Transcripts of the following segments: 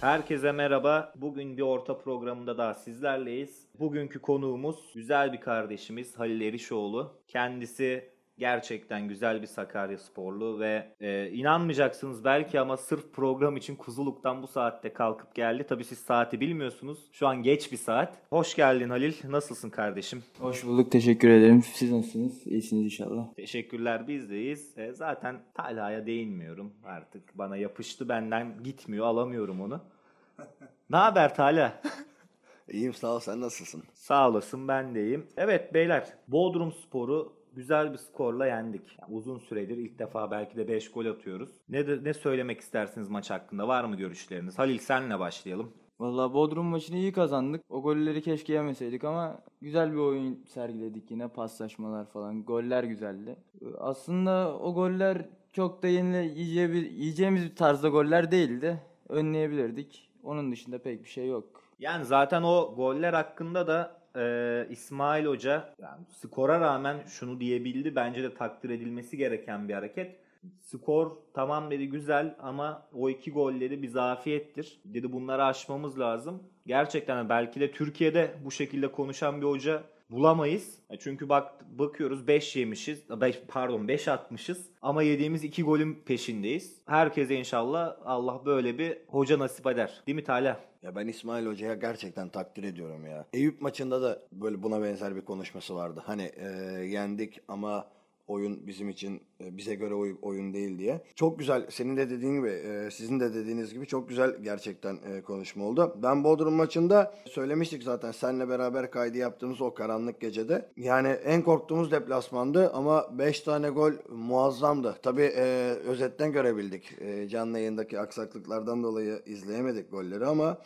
Herkese merhaba. Bugün bir orta programında daha sizlerleyiz. Bugünkü konuğumuz güzel bir kardeşimiz Halil Erişoğlu. Kendisi gerçekten güzel bir Sakarya sporlu ve e, inanmayacaksınız belki ama sırf program için Kuzuluk'tan bu saatte kalkıp geldi. Tabii siz saati bilmiyorsunuz. Şu an geç bir saat. Hoş geldin Halil. Nasılsın kardeşim? Hoş bulduk. Teşekkür ederim. Siz nasılsınız? İyisiniz inşallah. Teşekkürler bizdeyiz. E, zaten Talha'ya değinmiyorum artık. Bana yapıştı benden gitmiyor alamıyorum onu. ne haber Talha? İyiyim sağ ol sen nasılsın? Sağ olasın ben deyim. Evet beyler Bodrum Spor'u güzel bir skorla yendik. Yani uzun süredir ilk defa belki de 5 gol atıyoruz. Ne de, ne söylemek istersiniz maç hakkında? Var mı görüşleriniz? Halil senle başlayalım. Vallahi Bodrum maçını iyi kazandık. O golleri keşke yemeseydik ama güzel bir oyun sergiledik yine. Paslaşmalar falan. Goller güzeldi. Aslında o goller çok da yenile yiyeceğimiz bir tarzda goller değildi. Önleyebilirdik. Onun dışında pek bir şey yok. Yani zaten o goller hakkında da e, İsmail Hoca yani skora rağmen şunu diyebildi. Bence de takdir edilmesi gereken bir hareket. Skor tamam dedi güzel ama o iki golleri bir zafiyettir. Dedi bunları aşmamız lazım. Gerçekten belki de Türkiye'de bu şekilde konuşan bir hoca bulamayız. E, Çünkü bak bakıyoruz 5 yemişiz. Beş, pardon 5 atmışız ama yediğimiz 2 golün peşindeyiz. Herkese inşallah Allah böyle bir hoca nasip eder. Değil mi Talha? Ya ben İsmail Hoca'ya gerçekten takdir ediyorum ya. Eyüp maçında da böyle buna benzer bir konuşması vardı. Hani e, yendik ama oyun bizim için e, bize göre oy- oyun değil diye. Çok güzel senin de dediğin gibi e, sizin de dediğiniz gibi çok güzel gerçekten e, konuşma oldu. Ben Bodrum maçında söylemiştik zaten seninle beraber kaydı yaptığımız o karanlık gecede. Yani en korktuğumuz deplasmandı ama 5 tane gol muazzamdı. Tabii özetten görebildik. Canlı yayındaki aksaklıklardan dolayı izleyemedik golleri ama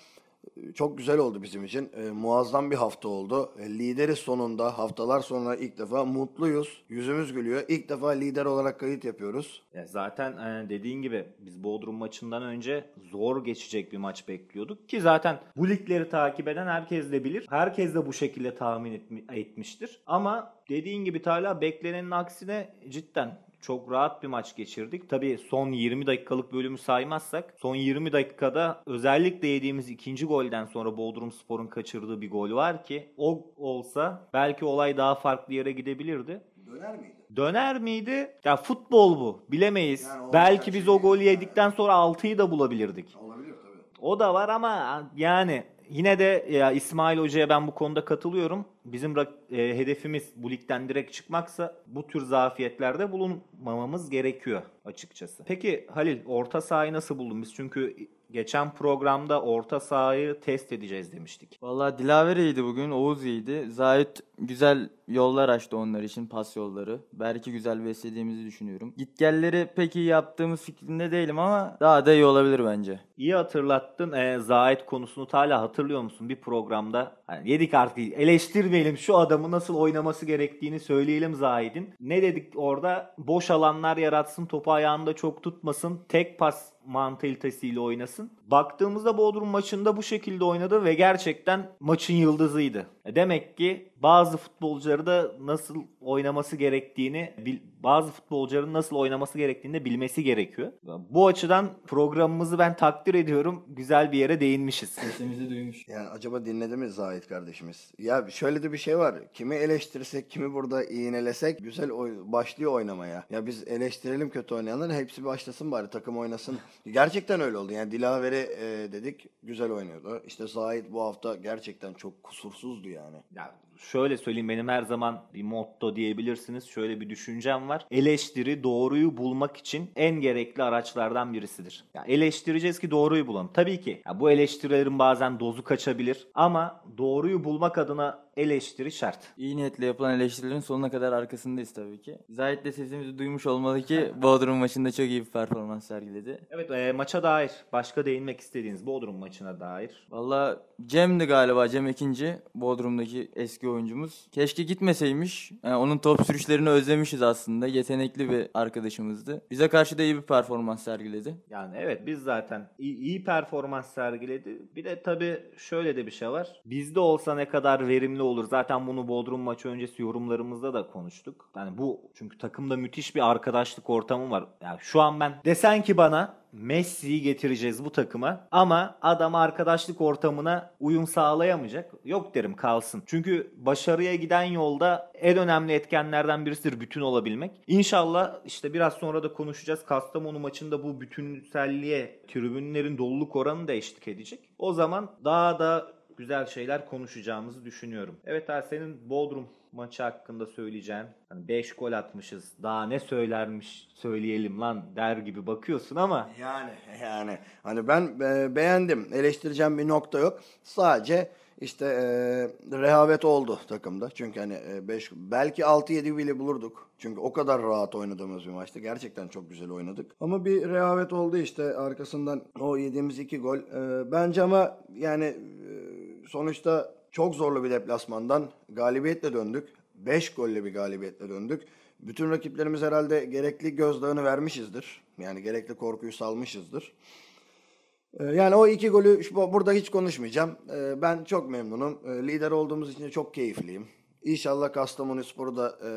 çok güzel oldu bizim için. E, muazzam bir hafta oldu. E, lideriz sonunda. Haftalar sonra ilk defa mutluyuz. Yüzümüz gülüyor. İlk defa lider olarak kayıt yapıyoruz. Ya zaten e, dediğin gibi biz Bodrum maçından önce zor geçecek bir maç bekliyorduk ki zaten bu ligleri takip eden herkes de bilir. Herkes de bu şekilde tahmin etmi- etmiştir. Ama dediğin gibi Talha beklenenin aksine cidden çok rahat bir maç geçirdik. Tabii son 20 dakikalık bölümü saymazsak son 20 dakikada özellikle yediğimiz ikinci golden sonra Bodrum Spor'un kaçırdığı bir gol var ki o olsa belki olay daha farklı yere gidebilirdi. Döner miydi? Döner miydi? Ya futbol bu. Bilemeyiz. Yani Belki biz o golü yedikten sonra 6'yı da bulabilirdik. Olabilir tabii. O da var ama yani yine de ya İsmail Hoca'ya ben bu konuda katılıyorum. Bizim e, hedefimiz bu ligden direkt çıkmaksa bu tür zafiyetlerde bulunmamamız gerekiyor açıkçası. Peki Halil orta sahayı nasıl buldun? Biz çünkü geçen programda orta sahayı test edeceğiz demiştik. Vallahi Dilaver iyiydi bugün. Oğuz iyiydi. Zahit güzel yollar açtı onlar için. Pas yolları. Belki güzel beslediğimizi düşünüyorum. Gitgelleri pek iyi yaptığımız fikrinde değilim ama daha da iyi olabilir bence. İyi hatırlattın. Ee, Zahit konusunu hala hatırlıyor musun? Bir programda hani yedik artık eleştirmeyelim şu adamı nasıl oynaması gerektiğini söyleyelim Zahit'in. Ne dedik orada? Boş alanlar yaratsın, topu ayağında çok tutmasın, tek pas mantalitesiyle oynasın. Baktığımızda Bodrum maçında bu şekilde oynadı ve gerçekten maçın yıldızıydı. E Demek ki bazı futbolcuları da nasıl oynaması gerektiğini, bil- bazı futbolcuların nasıl oynaması gerektiğini de bilmesi gerekiyor. Bu açıdan programımızı ben takdir ediyorum. Güzel bir yere değinmişiz. Sesimizi duymuş. Yani acaba dinledi mi Zahit kardeşimiz? Ya şöyle de bir şey var. Kimi eleştirirsek, kimi burada iğnelesek güzel oy- başlıyor oynamaya. Ya biz eleştirelim kötü oynayanları hepsi başlasın bari takım oynasın. Gerçekten öyle oldu. Yani Dilaver'i e, dedik güzel oynuyordu. İşte Zahit bu hafta gerçekten çok kusursuzdu yani. Ya şöyle söyleyeyim benim her zaman bir motto diyebilirsiniz. Şöyle bir düşüncem var. Eleştiri doğruyu bulmak için en gerekli araçlardan birisidir. Ya eleştireceğiz ki doğruyu bulalım. Tabii ki ya bu eleştirilerin bazen dozu kaçabilir ama doğruyu bulmak adına eleştiri şart. İyi niyetle yapılan eleştirilerin sonuna kadar arkasındayız tabii ki. Zahit de sesimizi duymuş olmalı ki Bodrum maçında çok iyi bir performans sergiledi. Evet e, maça dair başka değinmek istediğiniz Bodrum maçına dair. Valla Cem'di galiba Cem ikinci Bodrum'daki eski oyuncumuz. Keşke gitmeseymiş. Yani onun top sürüşlerini özlemişiz aslında. Yetenekli bir arkadaşımızdı. Bize karşı da iyi bir performans sergiledi. Yani evet biz zaten iyi, iyi performans sergiledi. Bir de tabii şöyle de bir şey var. Bizde olsa ne kadar verimli olur. Zaten bunu Bodrum maçı öncesi yorumlarımızda da konuştuk. Yani bu çünkü takımda müthiş bir arkadaşlık ortamı var. Yani şu an ben desen ki bana Messi'yi getireceğiz bu takıma ama adam arkadaşlık ortamına uyum sağlayamayacak. Yok derim kalsın. Çünkü başarıya giden yolda en önemli etkenlerden birisidir bütün olabilmek. İnşallah işte biraz sonra da konuşacağız. Kastamonu maçında bu bütünselliğe tribünlerin doluluk oranı da eşlik edecek. O zaman daha da güzel şeyler konuşacağımızı düşünüyorum. Evet abi senin Bodrum maçı hakkında söyleyeceğin hani 5 gol atmışız daha ne söylermiş söyleyelim lan der gibi bakıyorsun ama Yani yani hani ben e, beğendim. Eleştireceğim bir nokta yok. Sadece işte e, rehavet oldu takımda. Çünkü hani 5 belki 6-7 bile bulurduk. Çünkü o kadar rahat oynadığımız bir maçtı. Gerçekten çok güzel oynadık. Ama bir rehavet oldu işte arkasından o yediğimiz iki gol. E, bence ama yani e, sonuçta çok zorlu bir deplasmandan galibiyetle döndük. 5 golle bir galibiyetle döndük. Bütün rakiplerimiz herhalde gerekli gözdağını vermişizdir. Yani gerekli korkuyu salmışızdır. Ee, Yani o iki golü burada hiç konuşmayacağım. Ee, Ben çok memnunum. Ee, Lider olduğumuz için çok keyifliyim. İnşallah Kastamonu Spor'u da e,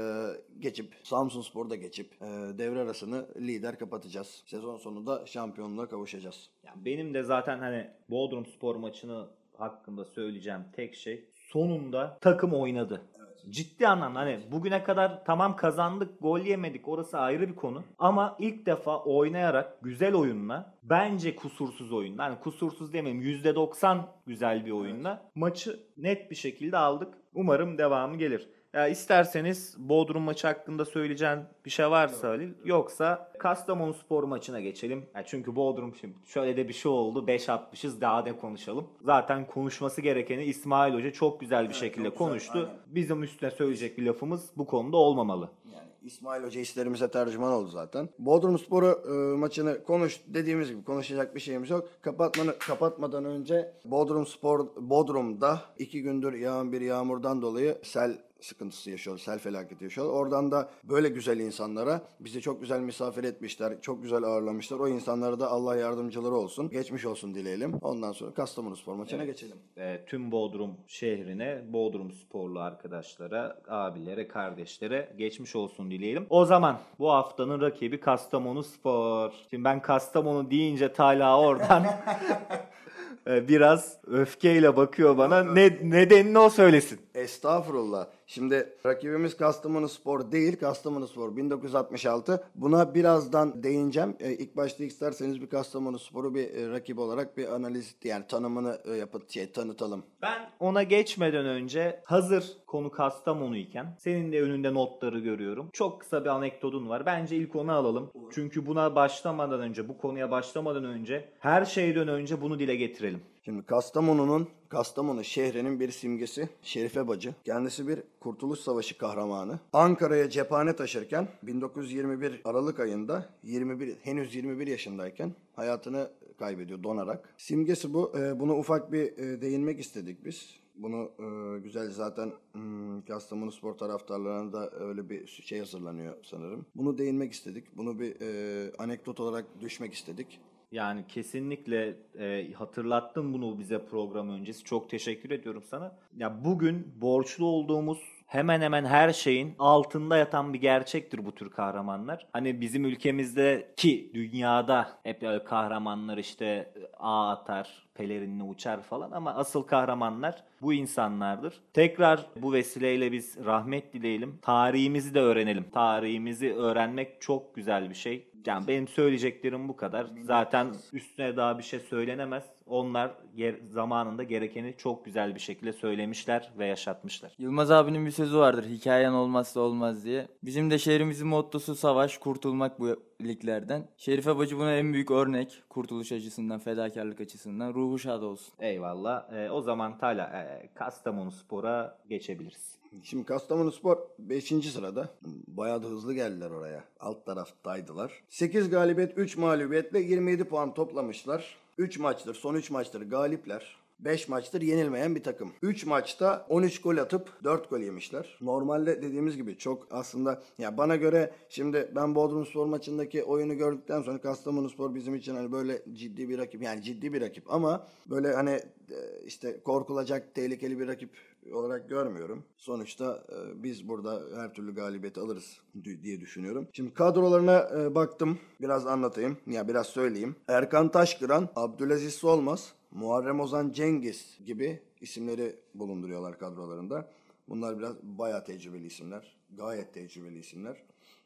geçip, Samsun Spor'u da geçip e, devre arasını lider kapatacağız. Sezon sonunda şampiyonluğa kavuşacağız. Yani benim de zaten hani Bodrum Spor maçını hakkında söyleyeceğim tek şey sonunda takım oynadı. Ciddi anlamda hani bugüne kadar tamam kazandık, gol yemedik orası ayrı bir konu. Ama ilk defa oynayarak güzel oyunla bence kusursuz oyunla hani kusursuz demeyeyim %90 güzel bir oyunla maçı net bir şekilde aldık. Umarım devamı gelir. Ya isterseniz Bodrum maçı hakkında söyleyeceğin bir şey varsa Halil. Yoksa Kastamonu spor maçına geçelim. Ya çünkü Bodrum şimdi şöyle de bir şey oldu. 5 atmışız daha da konuşalım. Zaten konuşması gerekeni İsmail Hoca çok güzel bir şekilde çok güzel, konuştu. aynen. Bizim üstüne söyleyecek bir lafımız bu konuda olmamalı. Yani İsmail Hoca hislerimize tercüman oldu zaten. Bodrum Sporu e, maçını konuş dediğimiz gibi konuşacak bir şeyimiz yok. Kapatmanı kapatmadan önce Bodrum Spor Bodrum'da iki gündür yağan bir yağmurdan dolayı sel sıkıntısı yaşıyor, sel felaketi yaşıyor. Oradan da böyle güzel insanlara bizi çok güzel misafir etmişler, çok güzel ağırlamışlar. O insanlara da Allah yardımcıları olsun. Geçmiş olsun dileyelim. Ondan sonra Kastamonu Spor maçına geçelim. e, tüm Bodrum şehrine, Bodrum sporlu arkadaşlara, abilere, kardeşlere geçmiş olsun dileyelim. O zaman bu haftanın rakibi Kastamonu Spor. Şimdi ben Kastamonu deyince Talha oradan e, biraz öfkeyle bakıyor bana. Ne nedenini o söylesin. Estağfurullah. Şimdi rakibimiz Kastamonu Spor değil, Kastamonu Spor 1966. Buna birazdan değineceğim. Ee, ilk başta isterseniz bir Kastamonu Spor'u bir e, rakip olarak bir analiz yani tanımını e, yapıp şey tanıtalım. Ben ona geçmeden önce hazır konu Kastamonu iken senin de önünde notları görüyorum. Çok kısa bir anekdotun var. Bence ilk onu alalım. Çünkü buna başlamadan önce, bu konuya başlamadan önce her şeyden önce bunu dile getirelim. Şimdi Kastamonu'nun, Kastamonu şehrinin bir simgesi Şerife Bacı. Kendisi bir Kurtuluş Savaşı kahramanı. Ankara'ya cephane taşırken 1921 Aralık ayında 21 henüz 21 yaşındayken hayatını kaybediyor donarak. Simgesi bu. Ee, Buna ufak bir e, değinmek istedik biz. Bunu e, güzel zaten hmm, Kastamonu spor taraftarlarına da öyle bir şey hazırlanıyor sanırım. Bunu değinmek istedik. Bunu bir e, anekdot olarak düşmek istedik. Yani kesinlikle e, hatırlattın bunu bize program öncesi. Çok teşekkür ediyorum sana. Ya bugün borçlu olduğumuz hemen hemen her şeyin altında yatan bir gerçektir bu tür kahramanlar. Hani bizim ülkemizde ki dünyada hep kahramanlar işte ağ atar, pelerinle uçar falan ama asıl kahramanlar bu insanlardır. Tekrar bu vesileyle biz rahmet dileyelim. Tarihimizi de öğrenelim. Tarihimizi öğrenmek çok güzel bir şey. Yani benim söyleyeceklerim bu kadar. Zaten üstüne daha bir şey söylenemez. Onlar yer- zamanında gerekeni çok güzel bir şekilde söylemişler ve yaşatmışlar. Yılmaz abinin bir sözü vardır. Hikayen olmazsa olmaz diye. Bizim de şehrimizin mottosu savaş, kurtulmak bu liglerden. Şerife Bacı buna en büyük örnek. Kurtuluş açısından, fedakarlık açısından. Ruhu şad olsun. Eyvallah. Ee, o zaman Tala e, Kastamonu Spor'a geçebiliriz. Şimdi Kastamonu Spor 5. sırada. Bayağı da hızlı geldiler oraya. Alt taraftaydılar. 8 galibiyet 3 mağlubiyetle 27 puan toplamışlar. 3 maçtır, son 3 maçtır galipler. 5 maçtır yenilmeyen bir takım. 3 maçta 13 gol atıp 4 gol yemişler. Normalde dediğimiz gibi çok aslında ya bana göre şimdi ben Bodrumspor maçındaki oyunu gördükten sonra Kastamonuspor bizim için hani böyle ciddi bir rakip yani ciddi bir rakip ama böyle hani e, işte korkulacak tehlikeli bir rakip olarak görmüyorum. Sonuçta e, biz burada her türlü galibiyeti alırız di- diye düşünüyorum. Şimdi kadrolarına e, baktım. Biraz anlatayım. Ya biraz söyleyeyim. Erkan Taşkıran, Abdülaziz Solmaz, Muharrem Ozan Cengiz gibi isimleri bulunduruyorlar kadrolarında. Bunlar biraz bayağı tecrübeli isimler. Gayet tecrübeli isimler.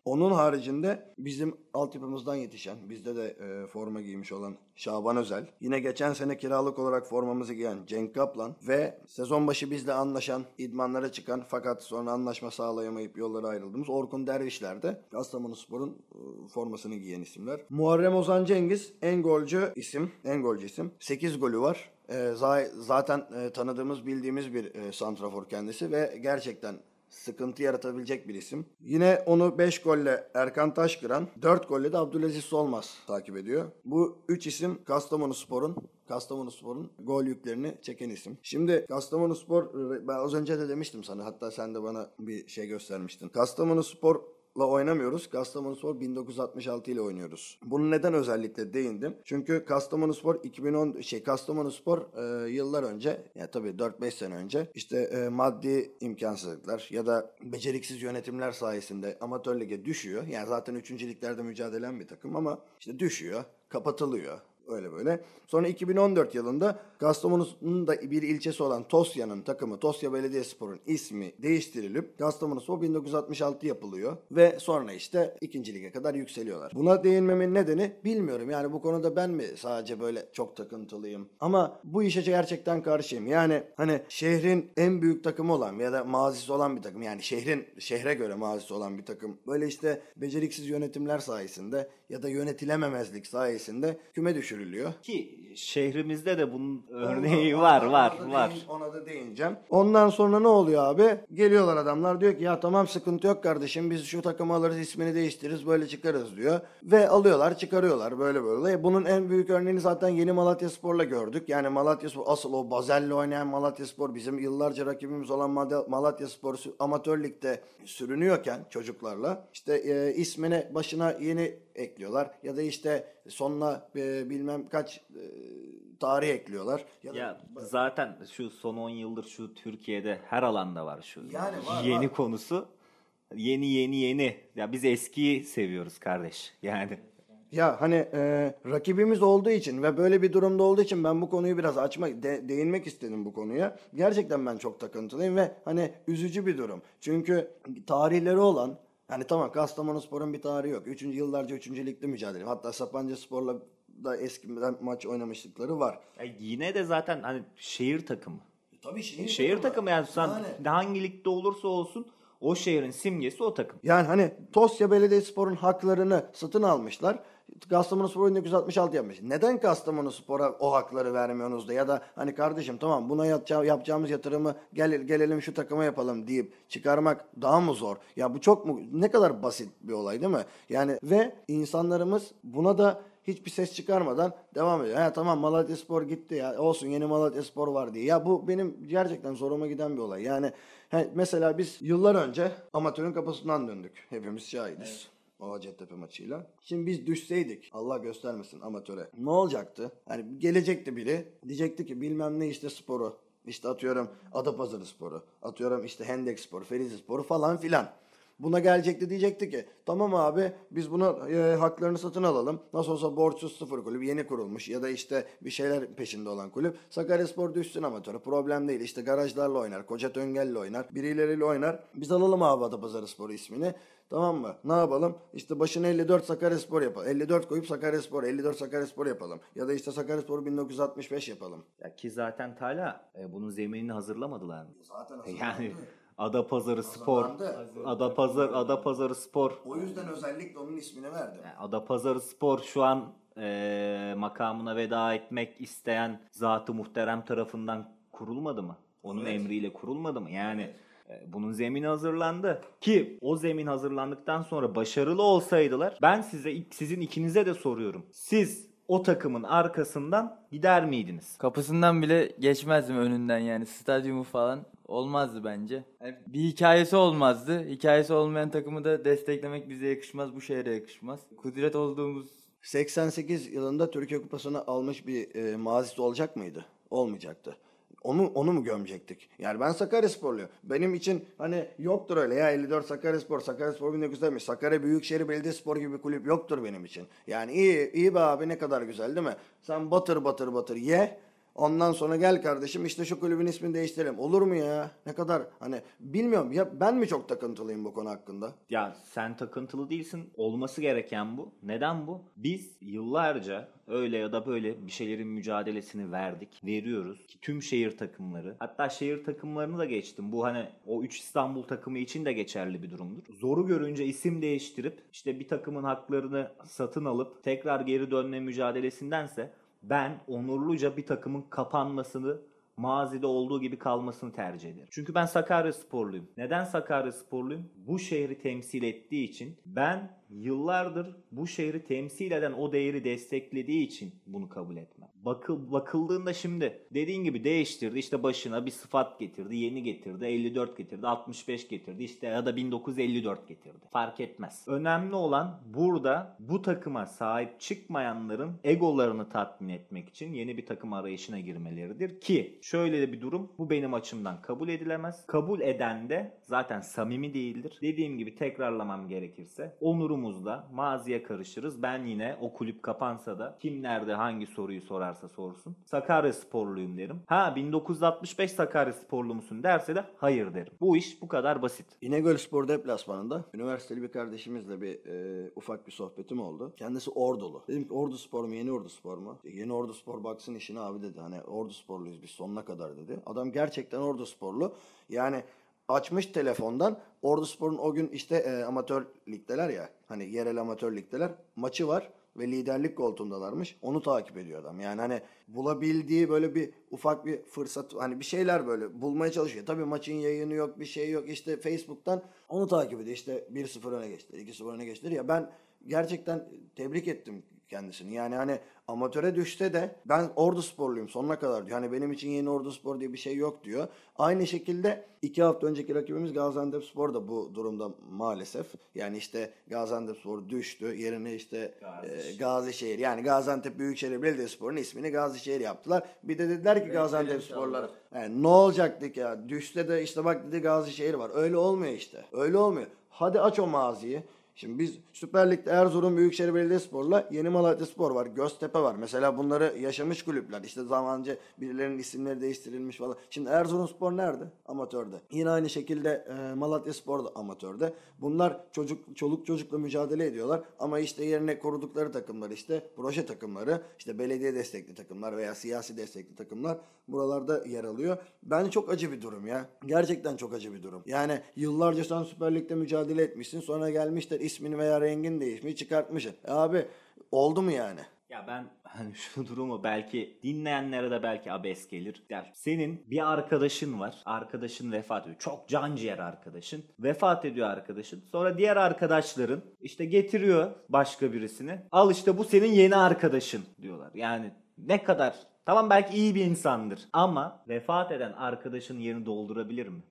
Onun haricinde bizim altyapımızdan yetişen, bizde de e, forma giymiş olan Şaban Özel, yine geçen sene kiralık olarak formamızı giyen Cenk Kaplan ve sezon başı bizle anlaşan, idmanlara çıkan fakat sonra anlaşma sağlayamayıp yollara ayrıldığımız Orkun Dervişler de Kastamonuspor'un e, formasını giyen isimler. Muharrem Ozan Cengiz en golcü isim, en golcü isim. 8 golü var. E, za- zaten e, tanıdığımız, bildiğimiz bir e, santrafor kendisi ve gerçekten sıkıntı yaratabilecek bir isim. Yine onu 5 golle Erkan Taşkıran, 4 golle de Abdülaziz Solmaz takip ediyor. Bu 3 isim Kastamonuspor'un Kastamonuspor'un gol yüklerini çeken isim. Şimdi Kastamonuspor ben az önce de demiştim sana hatta sen de bana bir şey göstermiştin. Kastamonuspor la oynamıyoruz. Kastamonuspor 1966 ile oynuyoruz. Bunu neden özellikle değindim? Çünkü Kastamonuspor 2010 şey Kastamonuspor e, yıllar önce ya tabii 4-5 sene önce işte e, maddi imkansızlıklar ya da beceriksiz yönetimler sayesinde amatör lige düşüyor. Yani zaten 3. liglerde mücadelen bir takım ama işte düşüyor, kapatılıyor. Öyle böyle. Sonra 2014 yılında Kastamonu'nun da bir ilçesi olan Tosya'nın takımı Tosya Belediyespor'un ismi değiştirilip Kastamonuspor 1966 yapılıyor ve sonra işte ikinci lige kadar yükseliyorlar. Buna değinmemin nedeni bilmiyorum. Yani bu konuda ben mi sadece böyle çok takıntılıyım? Ama bu işe gerçekten karşıyım. Yani hani şehrin en büyük takımı olan ya da mazisi olan bir takım. Yani şehrin şehre göre mazisi olan bir takım. Böyle işte beceriksiz yönetimler sayesinde ya da yönetilememezlik sayesinde küme düşürülüyor. Ki şehrimizde de bunun örneği var var Ona da var. değin- ona da değineceğim. Ondan sonra ne oluyor abi? Geliyorlar adamlar diyor ki ya tamam sıkıntı yok kardeşim biz şu takımı alırız ismini değiştiririz böyle çıkarız diyor. Ve alıyorlar çıkarıyorlar böyle böyle. Bunun en büyük örneğini zaten yeni Malatya Spor'la gördük. Yani Malatya Spor asıl o Bazel'le oynayan Malatya Spor bizim yıllarca rakibimiz olan Malatya Spor amatör ligde sürünüyorken çocuklarla işte e, ismine başına yeni ekliyorlar ya da işte sonuna e, bilmem kaç e, tarih ekliyorlar. Ya da Ya zaten şu son 10 yıldır şu Türkiye'de her alanda var şu Yani var, yeni var. konusu. Yeni yeni yeni. Ya biz eskiyi seviyoruz kardeş. Yani Ya hani e, rakibimiz olduğu için ve böyle bir durumda olduğu için ben bu konuyu biraz açmak, de- değinmek istedim bu konuya. Gerçekten ben çok takıntılıyım ve hani üzücü bir durum. Çünkü tarihleri olan, hani tamam Kastamonuspor'un bir tarihi yok. Üçüncü yıllarca üçüncü ligde mücadele. Hatta Sapanca Spor'la da eskiden maç oynamışlıkları var. ya yine de zaten hani şehir takımı. Tabii şehir, Şehir takımı yani sen Yani. hangi ligde olursa olsun o şehrin simgesi o takım. Yani hani Tosya Belediyespor'un haklarını satın almışlar. Kastamonuspor 1966 yapmış. Neden Kastamonuspor'a o hakları vermiyorsunuz da ya da hani kardeşim tamam buna yapacağımız yatırımı gel, gelelim şu takıma yapalım deyip çıkarmak daha mı zor? Ya bu çok mu ne kadar basit bir olay değil mi? Yani ve insanlarımız buna da hiçbir ses çıkarmadan devam ediyor. Ha tamam Malatya Spor gitti ya olsun yeni Malatya Spor var diye. Ya bu benim gerçekten zoruma giden bir olay. Yani he, mesela biz yıllar önce amatörün kapısından döndük. Hepimiz şahidiz. O Hacettepe maçıyla. Şimdi biz düşseydik Allah göstermesin amatöre. Ne olacaktı? Hani gelecekti biri diyecekti ki bilmem ne işte sporu. İşte atıyorum Adapazarı sporu. Atıyorum işte Hendek sporu, Ferizi sporu falan filan. Buna gelecekti diyecekti ki tamam abi biz buna e, haklarını satın alalım. Nasıl olsa borçsuz sıfır kulüp yeni kurulmuş ya da işte bir şeyler peşinde olan kulüp. Sakaryaspor düşsün amatörü problem değil. İşte garajlarla oynar, Koca Töngel'le oynar, birileriyle oynar. Biz alalım abi Adapazarı Sporu ismini. Tamam mı? Ne yapalım? İşte başına 54 Sakaryaspor yapalım. 54 koyup Sakaryaspor, 54 Sakaryaspor yapalım. Ya da işte Sakaryaspor 1965 yapalım. Ya ki zaten Tala e, bunun zeminini hazırlamadılar mı? Zaten Yani Adapazarı Spor, Hazırlandı. Adapazarı Spor O yüzden özellikle onun ismini verdim. Yani Adapazarı Spor şu an e, makamına veda etmek isteyen zatı muhterem tarafından kurulmadı mı? Onun Evet. emriyle kurulmadı mı? Yani e, bunun zemini hazırlandı. Ki o zemin hazırlandıktan sonra başarılı olsaydılar ben size sizin ikinize de soruyorum. Siz o takımın arkasından gider miydiniz? Kapısından bile geçmezdim önünden yani stadyumu falan olmazdı bence. Yani bir hikayesi olmazdı. Hikayesi olmayan takımı da desteklemek bize yakışmaz, bu şehre yakışmaz. Kudret olduğumuz 88 yılında Türkiye Kupası'nı almış bir e, mazisi olacak mıydı? Olmayacaktı. Onu onu mu gömecektik? Yani ben Sakaryasporluyum. Benim için hani yoktur öyle ya 54 Sakaryaspor, Sakaryaspor 1970, Sakarya Büyükşehir Belediyespor gibi bir kulüp yoktur benim için. Yani iyi iyi be abi ne kadar güzel değil mi? Sen batır batır batır ye. Ondan sonra gel kardeşim işte şu kulübün ismini değiştirelim. Olur mu ya? Ne kadar hani bilmiyorum ya ben mi çok takıntılıyım bu konu hakkında? Ya sen takıntılı değilsin. Olması gereken bu. Neden bu? Biz yıllarca öyle ya da böyle bir şeylerin mücadelesini verdik. Veriyoruz ki tüm şehir takımları hatta şehir takımlarını da geçtim. Bu hani o 3 İstanbul takımı için de geçerli bir durumdur. Zoru görünce isim değiştirip işte bir takımın haklarını satın alıp tekrar geri dönme mücadelesindense ben onurluca bir takımın kapanmasını mazide olduğu gibi kalmasını tercih ederim. Çünkü ben Sakarya sporluyum. Neden Sakarya sporluyum? Bu şehri temsil ettiği için ben yıllardır bu şehri temsil eden o değeri desteklediği için bunu kabul etmem. Bakıl, bakıldığında şimdi dediğin gibi değiştirdi. İşte başına bir sıfat getirdi, yeni getirdi, 54 getirdi, 65 getirdi işte ya da 1954 getirdi. Fark etmez. Önemli olan burada bu takıma sahip çıkmayanların egolarını tatmin etmek için yeni bir takım arayışına girmeleridir ki şöyle de bir durum bu benim açımdan kabul edilemez. Kabul eden de zaten samimi değildir. Dediğim gibi tekrarlamam gerekirse onurumuzda maziye karışırız. Ben yine o kulüp kapansa da kim nerede hangi soruyu sorarsa sorsun. Sakarya sporluyum derim. Ha 1965 Sakarya sporlu musun derse de hayır derim. Bu iş bu kadar basit. İnegöl Spor deplasmanında üniversiteli bir kardeşimizle bir e, ufak bir sohbetim oldu. Kendisi Ordulu. Dedim ki Ordu Spor mu Yeni Ordu Spor mu? E, Yeni Ordu Spor baksın işine abi dedi. Hani Ordu Sporluyuz biz sonuna kadar dedi. Adam gerçekten Ordu Sporlu. Yani açmış telefondan Ordu Spor'un o gün işte e, amatör ligdeler ya. Hani yerel amatör ligdeler. Maçı var ve liderlik koltuğundalarmış. Onu takip ediyor adam. Yani hani bulabildiği böyle bir ufak bir fırsat hani bir şeyler böyle bulmaya çalışıyor. Tabii maçın yayını yok, bir şey yok. İşte Facebook'tan onu takip ediyor. İşte 1-0 öne geçti, 2-0 öne geçti. Ya ben gerçekten tebrik ettim kendisini. Yani hani amatöre düşse de ben Ordu Sporluyum sonuna kadar diyor. Hani benim için yeni Ordu Spor diye bir şey yok diyor. Aynı şekilde iki hafta önceki rakibimiz Gaziantep Spor da bu durumda maalesef. Yani işte Gaziantep Spor düştü. Yerine işte e, Gazişehir yani Gaziantep Büyükşehir Belediyespor'un ismini Gazişehir yaptılar. Bir de dediler ki Gaziantep Sporlara yani ne olacaktık ya düşse de işte bak dedi Gazişehir var. Öyle olmuyor işte. Öyle olmuyor. Hadi aç o maziyi. Şimdi biz Süper Lig'de Erzurum Büyükşehir Belediyespor'la Yeni Malatya Spor var. Göztepe var. Mesela bunları yaşamış kulüpler. İşte zamanca birilerinin isimleri değiştirilmiş falan. Şimdi Erzurum Spor nerede? Amatörde. Yine aynı şekilde e, Malatya Spor da amatörde. Bunlar çocuk çoluk çocukla mücadele ediyorlar. Ama işte yerine korudukları takımlar işte proje takımları, işte belediye destekli takımlar veya siyasi destekli takımlar buralarda yer alıyor. Bence çok acı bir durum ya. Gerçekten çok acı bir durum. Yani yıllarca sen Süper Lig'de mücadele etmişsin. Sonra gelmişler ismini veya rengini değişmiş çıkartmışsın. E abi oldu mu yani? Ya ben hani şu durumu belki dinleyenlere de belki abes gelir. Ya senin bir arkadaşın var. Arkadaşın vefat ediyor. Çok can ciğer arkadaşın. Vefat ediyor arkadaşın. Sonra diğer arkadaşların işte getiriyor başka birisini. Al işte bu senin yeni arkadaşın diyorlar. Yani ne kadar tamam belki iyi bir insandır ama vefat eden arkadaşın yerini doldurabilir mi?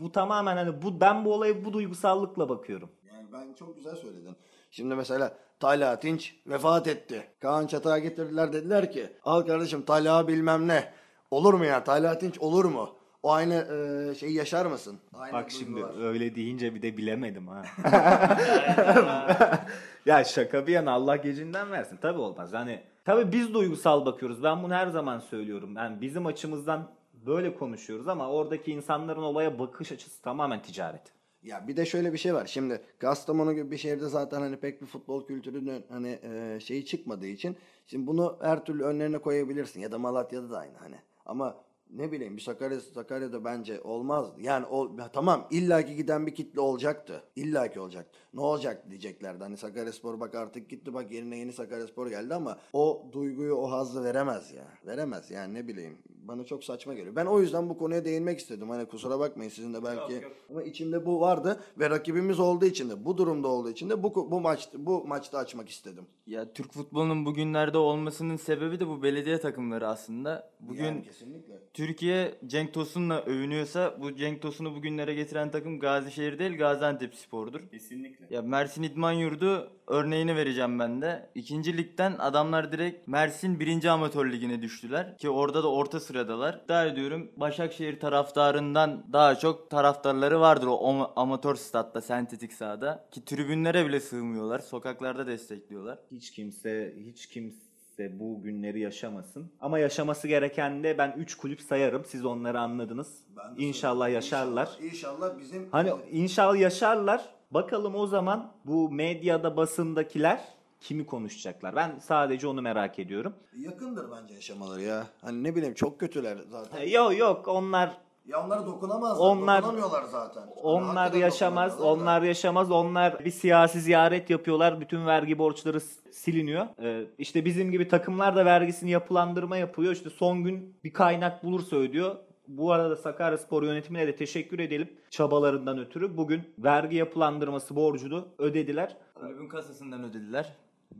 Bu tamamen hani bu ben bu olaya bu duygusallıkla bakıyorum. Yani ben çok güzel söyledin. Şimdi mesela Talha Tinç vefat etti. Kaan Çatak'a getirdiler dediler ki al kardeşim Talha bilmem ne. Olur mu ya Talha Tinç olur mu? O aynı e, şeyi yaşar mısın? Aynı Bak şimdi duygular. öyle deyince bir de bilemedim ha. ya şaka bir yana Allah gecinden versin. Tabii olmaz. Hani tabii biz duygusal bakıyoruz. Ben bunu her zaman söylüyorum. Yani bizim açımızdan böyle konuşuyoruz ama oradaki insanların olaya bakış açısı tamamen ticaret. Ya bir de şöyle bir şey var. Şimdi Kastamonu gibi bir şehirde zaten hani pek bir futbol kültürünün hani e, şeyi çıkmadığı için şimdi bunu her türlü önlerine koyabilirsin ya da Malatya'da da aynı hani. Ama ne bileyim bir Sakarya Sakarya'da bence olmazdı. Yani o ya tamam illaki giden bir kitle olacaktı. İllaki olacaktı. Ne olacak diyeceklerdi. Hani Sakaryaspor bak artık gitti bak yerine yeni Sakaryaspor geldi ama o duyguyu o hazzı veremez ya. Veremez yani ne bileyim. Bana çok saçma geliyor. Ben o yüzden bu konuya değinmek istedim. Hani kusura bakmayın sizin de belki ama içimde bu vardı ve rakibimiz olduğu için de bu durumda olduğu için de bu bu maç bu maçta açmak istedim. Ya Türk futbolunun bugünlerde olmasının sebebi de bu belediye takımları aslında. Bugün Yani kesinlikle. Türkiye Cenk Tosun'la övünüyorsa bu Cenk Tosun'u bugünlere getiren takım Gazişehir değil Gaziantep Spor'dur. Kesinlikle. Ya Mersin İdman Yurdu örneğini vereceğim ben de. İkinci ligden adamlar direkt Mersin 1. Amatör Ligi'ne düştüler. Ki orada da orta sıradalar. Daha ediyorum Başakşehir taraftarından daha çok taraftarları vardır o ama- amatör statta, sentetik sahada. Ki tribünlere bile sığmıyorlar. Sokaklarda destekliyorlar. Hiç kimse hiç kimse bu günleri yaşamasın. Ama yaşaması gereken de ben 3 kulüp sayarım. Siz onları anladınız. İnşallah yaşarlar. İnşallah, inşallah bizim Hani inşallah yaşarlar. Bakalım o zaman bu medyada basındakiler kimi konuşacaklar? Ben sadece onu merak ediyorum. yakındır bence yaşamaları ya. Hani ne bileyim çok kötüler zaten. Yok yok onlar Ya onlara dokunamazlar. Onlar- Dokunamıyorlar zaten. Hani onlar yaşamaz. Onlar yaşamaz. Onlar bir siyasi ziyaret yapıyorlar. Bütün vergi borçları siliniyor. Ee, işte bizim gibi takımlar da vergisini yapılandırma yapıyor. İşte son gün bir kaynak bulursa ödüyor. Bu arada Sakaryaspor yönetimine de teşekkür edelim çabalarından ötürü. Bugün vergi yapılandırması borcunu ödediler. Kulübün kasasından ödediler.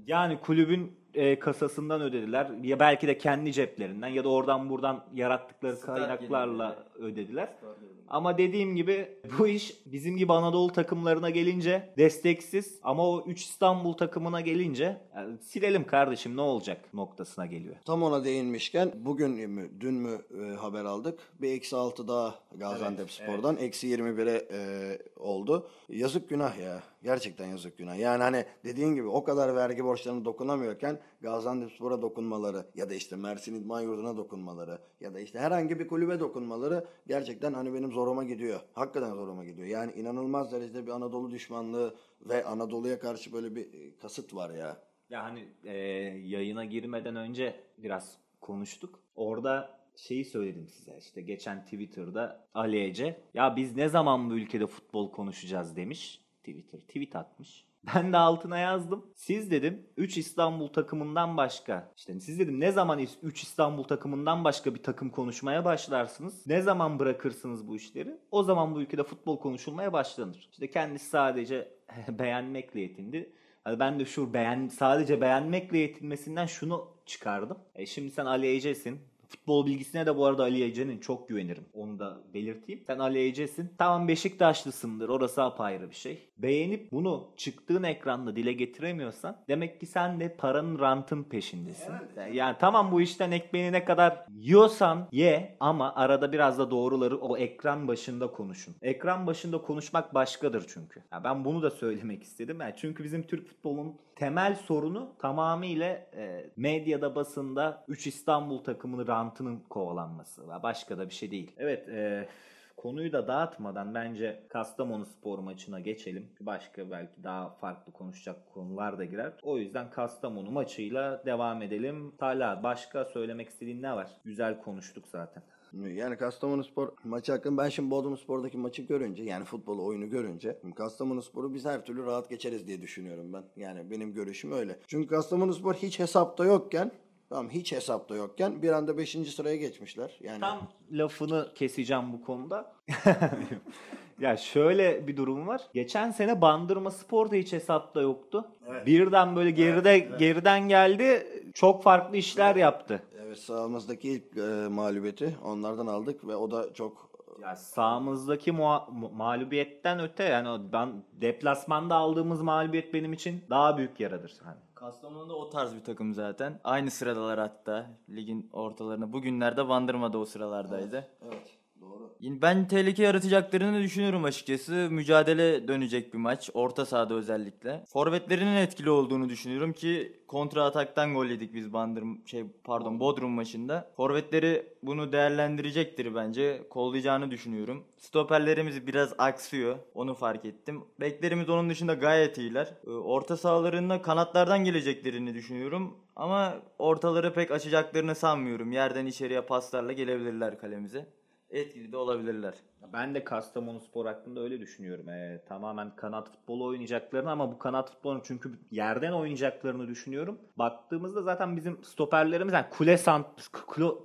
Yani kulübün e, kasasından ödediler. Ya belki de kendi ceplerinden ya da oradan buradan yarattıkları Star kaynaklarla ödediler. Ama dediğim gibi bu iş bizim gibi Anadolu takımlarına gelince desteksiz ama o 3 İstanbul takımına gelince yani silelim kardeşim ne olacak noktasına geliyor. Tam ona değinmişken bugün mü dün mü e, haber aldık. Bir eksi 6 daha Gaziantep Spor'dan. Eksi 21'e e, oldu. Yazık günah ya. Gerçekten yazık günah. Yani hani dediğin gibi o kadar vergi borçlarına dokunamıyorken Gaziantep Spor'a dokunmaları ya da işte Mersin İdman Yurdu'na dokunmaları ya da işte herhangi bir kulübe dokunmaları gerçekten hani benim zoruma gidiyor. Hakikaten zoruma gidiyor. Yani inanılmaz derecede bir Anadolu düşmanlığı ve Anadolu'ya karşı böyle bir e, kasıt var ya. Ya hani e, yayına girmeden önce biraz konuştuk. Orada şeyi söyledim size işte geçen Twitter'da Ali Ece ya biz ne zaman bu ülkede futbol konuşacağız demiş. Twitter tweet atmış. Ben de altına yazdım. Siz dedim 3 İstanbul takımından başka işte siz dedim ne zaman 3 İstanbul takımından başka bir takım konuşmaya başlarsınız? Ne zaman bırakırsınız bu işleri? O zaman bu ülkede futbol konuşulmaya başlanır. İşte kendisi sadece beğenmekle yetindi. Hani ben de şu beğen sadece beğenmekle yetinmesinden şunu çıkardım. E şimdi sen Ali Ece'sin. Futbol bilgisine de bu arada Ali Ece'nin çok güvenirim. Onu da belirteyim. Sen Ali Ece'sin. Tamam Beşiktaşlısındır. Orası apayrı bir şey. Beğenip bunu çıktığın ekranda dile getiremiyorsan demek ki sen de paranın rantın peşindesin. Yani tamam bu işten ekmeğini ne kadar yiyorsan ye ama arada biraz da doğruları o ekran başında konuşun. Ekran başında konuşmak başkadır çünkü. Ya ben bunu da söylemek istedim. Yani çünkü bizim Türk futbolunun temel sorunu tamamıyla e, medyada basında 3 İstanbul takımını rantının kovalanması. Başka da bir şey değil. Evet e, konuyu da dağıtmadan bence Kastamonu spor maçına geçelim. Başka belki daha farklı konuşacak konular da girer. O yüzden Kastamonu maçıyla devam edelim. Talha başka söylemek istediğin ne var? Güzel konuştuk zaten. Yani Kastamonu Spor maçı hakkında ben şimdi Bodrum Spor'daki maçı görünce yani futbolu oyunu görünce Kastamonu Spor'u biz her türlü rahat geçeriz diye düşünüyorum ben. Yani benim görüşüm öyle. Çünkü Kastamonu Spor hiç hesapta yokken tamam hiç hesapta yokken bir anda 5. sıraya geçmişler. Yani Tam lafını keseceğim bu konuda. ya şöyle bir durum var. Geçen sene Bandırma Spor da hiç hesapta yoktu. Evet. Birden böyle geride geriden geldi. Çok farklı işler yaptı. evet sahamızdaki ilk e, mağlubiyeti onlardan aldık ve o da çok Ya sağımızdaki muha- mu- mağlubiyetten öte yani o ben deplasmanda aldığımız mağlubiyet benim için daha büyük yaradır. Hani Kastamonu da o tarz bir takım zaten. Aynı sıradalar hatta ligin ortalarına. Bugünlerde Bandırma'da o sıralardaydı. evet doğru. Ben tehlike yaratacaklarını düşünüyorum açıkçası. Mücadele dönecek bir maç. Orta sahada özellikle. Forvetlerinin etkili olduğunu düşünüyorum ki kontra ataktan gol yedik biz Bandır şey pardon Bodrum maçında. Forvetleri bunu değerlendirecektir bence. Kollayacağını düşünüyorum. Stoperlerimiz biraz aksıyor. Onu fark ettim. Beklerimiz onun dışında gayet iyiler. Ee, Orta sahalarında kanatlardan geleceklerini düşünüyorum. Ama ortaları pek açacaklarını sanmıyorum. Yerden içeriye paslarla gelebilirler kalemize. Etkili de olabilirler. Ben de Kastamonu Spor hakkında öyle düşünüyorum. Ee, tamamen kanat futbolu oynayacaklarını ama bu kanat futbolunu çünkü yerden oynayacaklarını düşünüyorum. Baktığımızda zaten bizim stoperlerimiz yani kule, sant,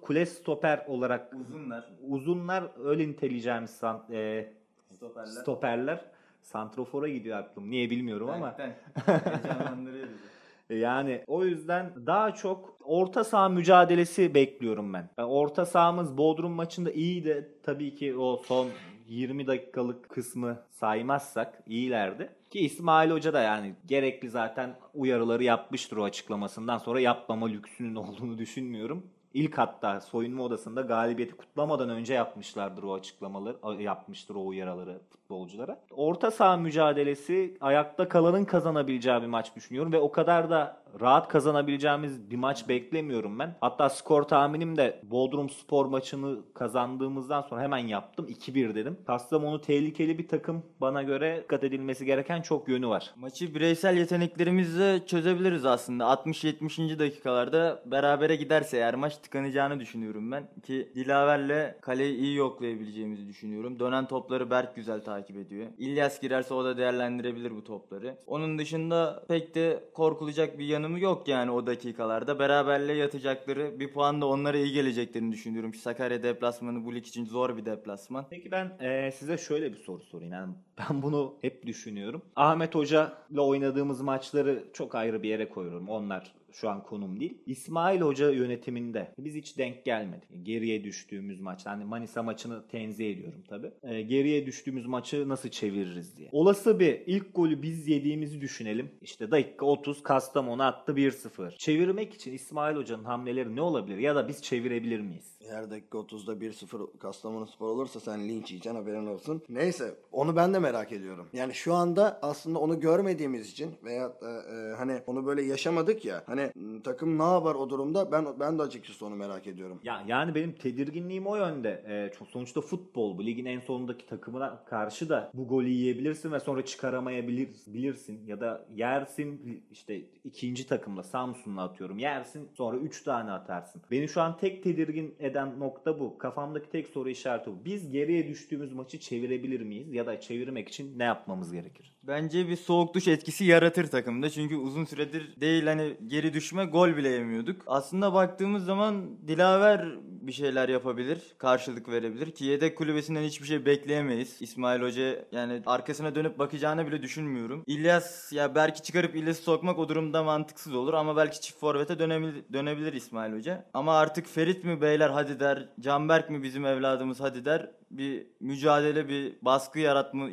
kule, stoper olarak Uzunlar. uzunlar öyle niteleyeceğimiz san, e, Stoperler. stoperler. Santrofora gidiyor aklım. Niye bilmiyorum ama. Heyecanlandırıyor bizi. Yani o yüzden daha çok orta saha mücadelesi bekliyorum ben. Orta sahamız Bodrum maçında iyiydi. Tabii ki o son 20 dakikalık kısmı saymazsak iyilerdi. Ki İsmail Hoca da yani gerekli zaten uyarıları yapmıştır o açıklamasından sonra yapmama lüksünün olduğunu düşünmüyorum. İlk hatta soyunma odasında galibiyeti kutlamadan önce yapmışlardır o açıklamaları, yapmıştır o uyarıları futbolculara. Orta saha mücadelesi ayakta kalanın kazanabileceği bir maç düşünüyorum ve o kadar da rahat kazanabileceğimiz bir maç beklemiyorum ben. Hatta skor tahminim de Bodrum Spor maçını kazandığımızdan sonra hemen yaptım. 2-1 dedim. Kastamonu tehlikeli bir takım. Bana göre dikkat edilmesi gereken çok yönü var. Maçı bireysel yeteneklerimizle çözebiliriz aslında. 60-70. dakikalarda berabere giderse eğer maç tıkanacağını düşünüyorum ben. Ki Dilaver'le kaleyi iyi yoklayabileceğimizi düşünüyorum. Dönen topları Berk güzel takip ediyor. İlyas girerse o da değerlendirebilir bu topları. Onun dışında pek de korkulacak bir yanımı yok yani o dakikalarda. Beraberle yatacakları bir puan da onlara iyi geleceklerini düşünüyorum. Sakarya deplasmanı bu lig için zor bir deplasman. Peki ben eee, size şöyle bir soru sorayım. Yani ben bunu hep düşünüyorum. Ahmet Hoca ile oynadığımız maçları çok ayrı bir yere koyuyorum. Onlar şu an konum değil. İsmail Hoca yönetiminde biz hiç denk gelmedik. Geriye düştüğümüz maç. Hani Manisa maçını tenzih ediyorum tabii. Eee, geriye düştüğümüz maçı nasıl çeviririz diye. Olası bir ilk golü biz yediğimizi düşünelim. İşte dakika 30 Kastamonu attı 1-0. Çevirmek için İsmail Hoca'nın hamleleri ne olabilir? Ya da biz çevirebilir miyiz? Her dakika 30'da 1-0 Kastamonu Spor olursa sen linç yiyeceksin haberin olsun. Neyse onu ben de merak ediyorum. Yani şu anda aslında onu görmediğimiz için veya e, e, hani onu böyle yaşamadık ya. Hani m, takım ne yapar o durumda ben ben de açıkçası onu merak ediyorum. Ya yani benim tedirginliğim o yönde. Ee, sonuçta futbol bu ligin en sonundaki takımına karşı da bu golü yiyebilirsin ve sonra çıkaramayabilirsin ya da yersin işte ikinci takımla Samsun'la atıyorum. Yersin sonra 3 tane atarsın. Beni şu an tek tedirgin eden nokta bu. Kafamdaki tek soru işareti bu. Biz geriye düştüğümüz maçı çevirebilir miyiz ya da çevirmek için ne yapmamız gerekir? Bence bir soğuk duş etkisi yaratır takımda. Çünkü uzun süredir değil hani geri düşme gol bile yemiyorduk. Aslında baktığımız zaman Dilaver bir şeyler yapabilir. Karşılık verebilir. Ki yedek kulübesinden hiçbir şey bekleyemeyiz. İsmail Hoca yani arkasına dönüp bakacağını bile düşünmüyorum. İlyas ya belki çıkarıp İlyas'ı sokmak o durumda mantıksız olur. Ama belki çift forvete dönebilir, dönebilir İsmail Hoca. Ama artık Ferit mi beyler hadi der. Canberk mi bizim evladımız hadi der. Bir mücadele bir baskı yaratma,